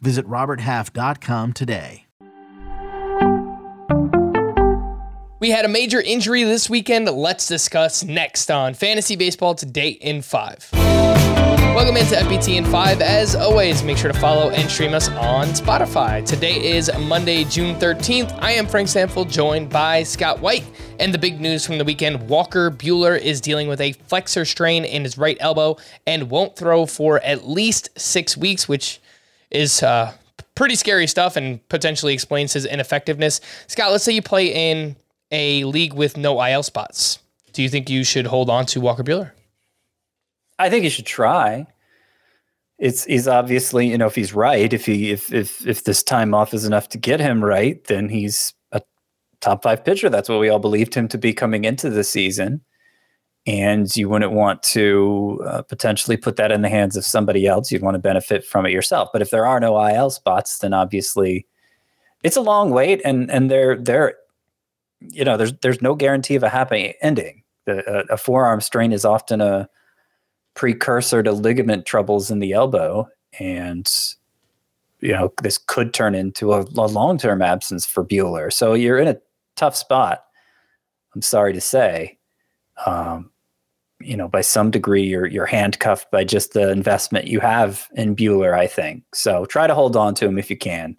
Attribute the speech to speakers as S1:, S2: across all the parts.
S1: Visit RobertHalf.com today.
S2: We had a major injury this weekend. Let's discuss next on Fantasy Baseball Today in 5. Welcome into FBT in 5. As always, make sure to follow and stream us on Spotify. Today is Monday, June 13th. I am Frank Stampfl, joined by Scott White. And the big news from the weekend Walker Buehler is dealing with a flexor strain in his right elbow and won't throw for at least six weeks, which is uh, pretty scary stuff and potentially explains his ineffectiveness. Scott, let's say you play in a league with no IL spots. Do you think you should hold on to Walker Buehler?
S3: I think you should try. It's he's obviously, you know, if he's right, if he if if if this time off is enough to get him right, then he's a top five pitcher. That's what we all believed him to be coming into the season. And you wouldn't want to uh, potentially put that in the hands of somebody else. You'd want to benefit from it yourself. But if there are no IL spots, then obviously it's a long wait, and and they're they're you know there's there's no guarantee of a happy ending. The, a, a forearm strain is often a precursor to ligament troubles in the elbow, and you know this could turn into a, a long term absence for Buehler. So you're in a tough spot. I'm sorry to say. Um, you know, by some degree, you're you're handcuffed by just the investment you have in Buehler. I think so. Try to hold on to him if you can,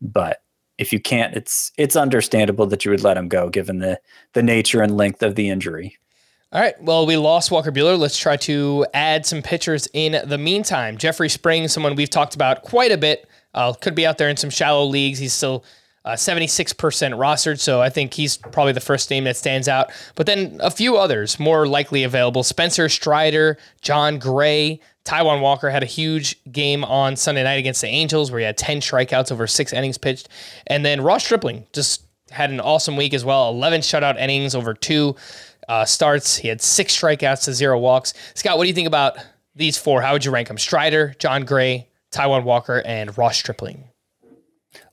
S3: but if you can't, it's it's understandable that you would let him go given the the nature and length of the injury.
S2: All right. Well, we lost Walker Buehler. Let's try to add some pitchers in the meantime. Jeffrey Spring, someone we've talked about quite a bit, uh, could be out there in some shallow leagues. He's still uh, 76% rostered, so I think he's probably the first name that stands out. But then a few others more likely available Spencer Strider, Jon Gray, Taijuan Walker had a huge game on Sunday night against the Angels where he had 10 strikeouts over six innings pitched. And then Ross Stripling just had an awesome week as well 11 shutout innings over two uh, starts. He had six strikeouts to zero walks. Scott, what do you think about these four? How would you rank them? Strider, Jon Gray, Taijuan Walker, and Ross Stripling.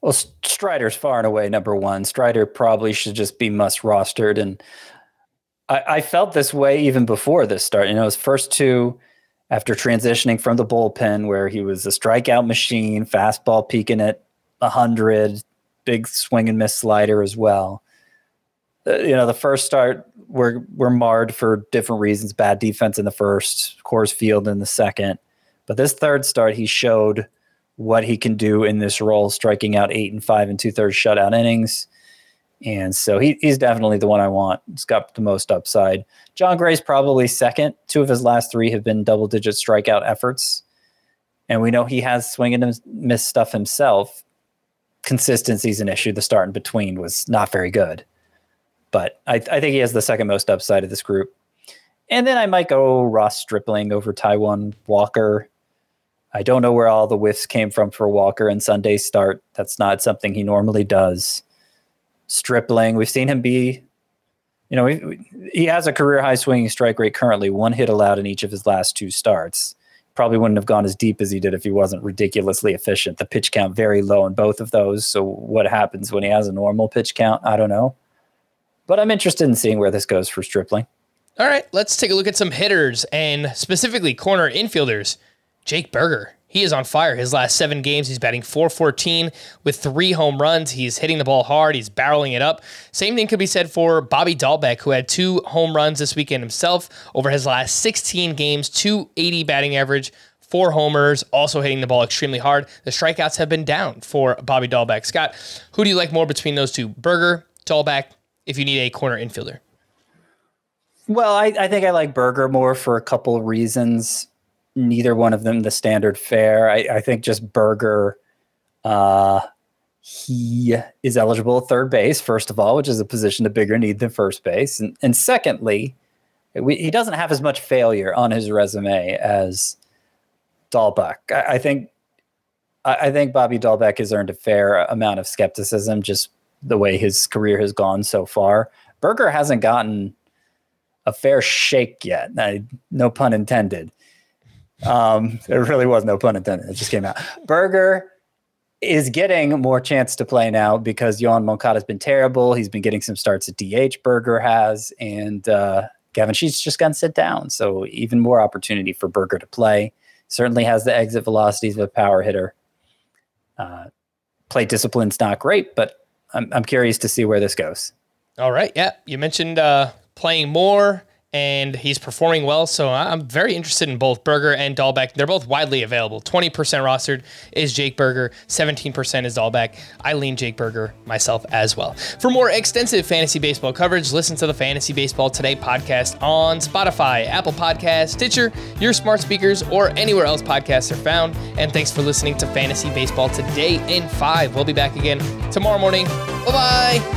S3: Well, Strider's far and away number one. Strider probably should just be must rostered, and I, I felt this way even before this start. You know, his first two after transitioning from the bullpen, where he was a strikeout machine, fastball peaking at hundred, big swing and miss slider as well. Uh, you know, the first start were were marred for different reasons. Bad defense in the first, Coors Field in the second. But this third start, he showed what he can do in this role, striking out eight and five and two thirds shutout innings. And so he, he's definitely the one I want. He's got the most upside. Jon Gray's probably second. Two of his last three have been double digit strikeout efforts. And we know he has swing and miss stuff himself. Consistency's an issue. The start in between was not very good. But I, I think he has the second most upside of this group. And then I might go Ross Stripling over Taijuan Walker. I don't know where all the whiffs came from for Walker and Sunday's start. That's not something he normally does. Stripling, we've seen him be, you know, he, he has a career high swinging strike rate currently, one hit allowed in each of his last two starts. Probably wouldn't have gone as deep as he did if he wasn't ridiculously efficient. The pitch count very low in both of those. So what happens when he has a normal pitch count? I don't know. But I'm interested in seeing where this goes for Stripling.
S2: All right, let's take a look at some hitters and specifically corner infielders. Jake Burger. He is on fire. His last seven games, he's batting 414 with three home runs. He's hitting the ball hard. He's barreling it up. Same thing could be said for Bobby Dalbec, who had two home runs this weekend himself over his last 16 games, 280 batting average, four homers, also hitting the ball extremely hard. The strikeouts have been down for Bobby Dalbec. Scott, who do you like more between those two? Burger, Dalbec, if you need a corner infielder?
S3: Well, I, I think I like Burger more for a couple of reasons. Neither one of them the standard fare. I, I think just Burger, uh, he is eligible at third base, first of all, which is a position of bigger need than first base. And, and secondly, we, he doesn't have as much failure on his resume as Dalbec. I, I think I, I think Bobby Dalbec has earned a fair amount of skepticism just the way his career has gone so far. Burger hasn't gotten a fair shake yet. I, no pun intended. Um, there really was no pun intended. It just came out. Burger is getting more chance to play now because Yoan Moncada has been terrible. He's been getting some starts at DH. Burger has, and uh, Gavin Sheets just got sit down. So even more opportunity for Burger to play. Certainly has the exit velocities of a power hitter. Uh, play discipline's not great, but I'm, I'm curious to see where this goes.
S2: All right. Yeah. You mentioned uh, playing more and he's performing well. So I'm very interested in both Burger and Dalbec. They're both widely available. 20% rostered is Jake Burger, 17% is Dalbec. I lean Jake Burger myself as well. For more extensive fantasy baseball coverage, listen to the Fantasy Baseball Today podcast on Spotify, Apple Podcasts, Stitcher, your smart speakers, or anywhere else podcasts are found. And thanks for listening to Fantasy Baseball Today in 5. We'll be back again tomorrow morning. Bye bye.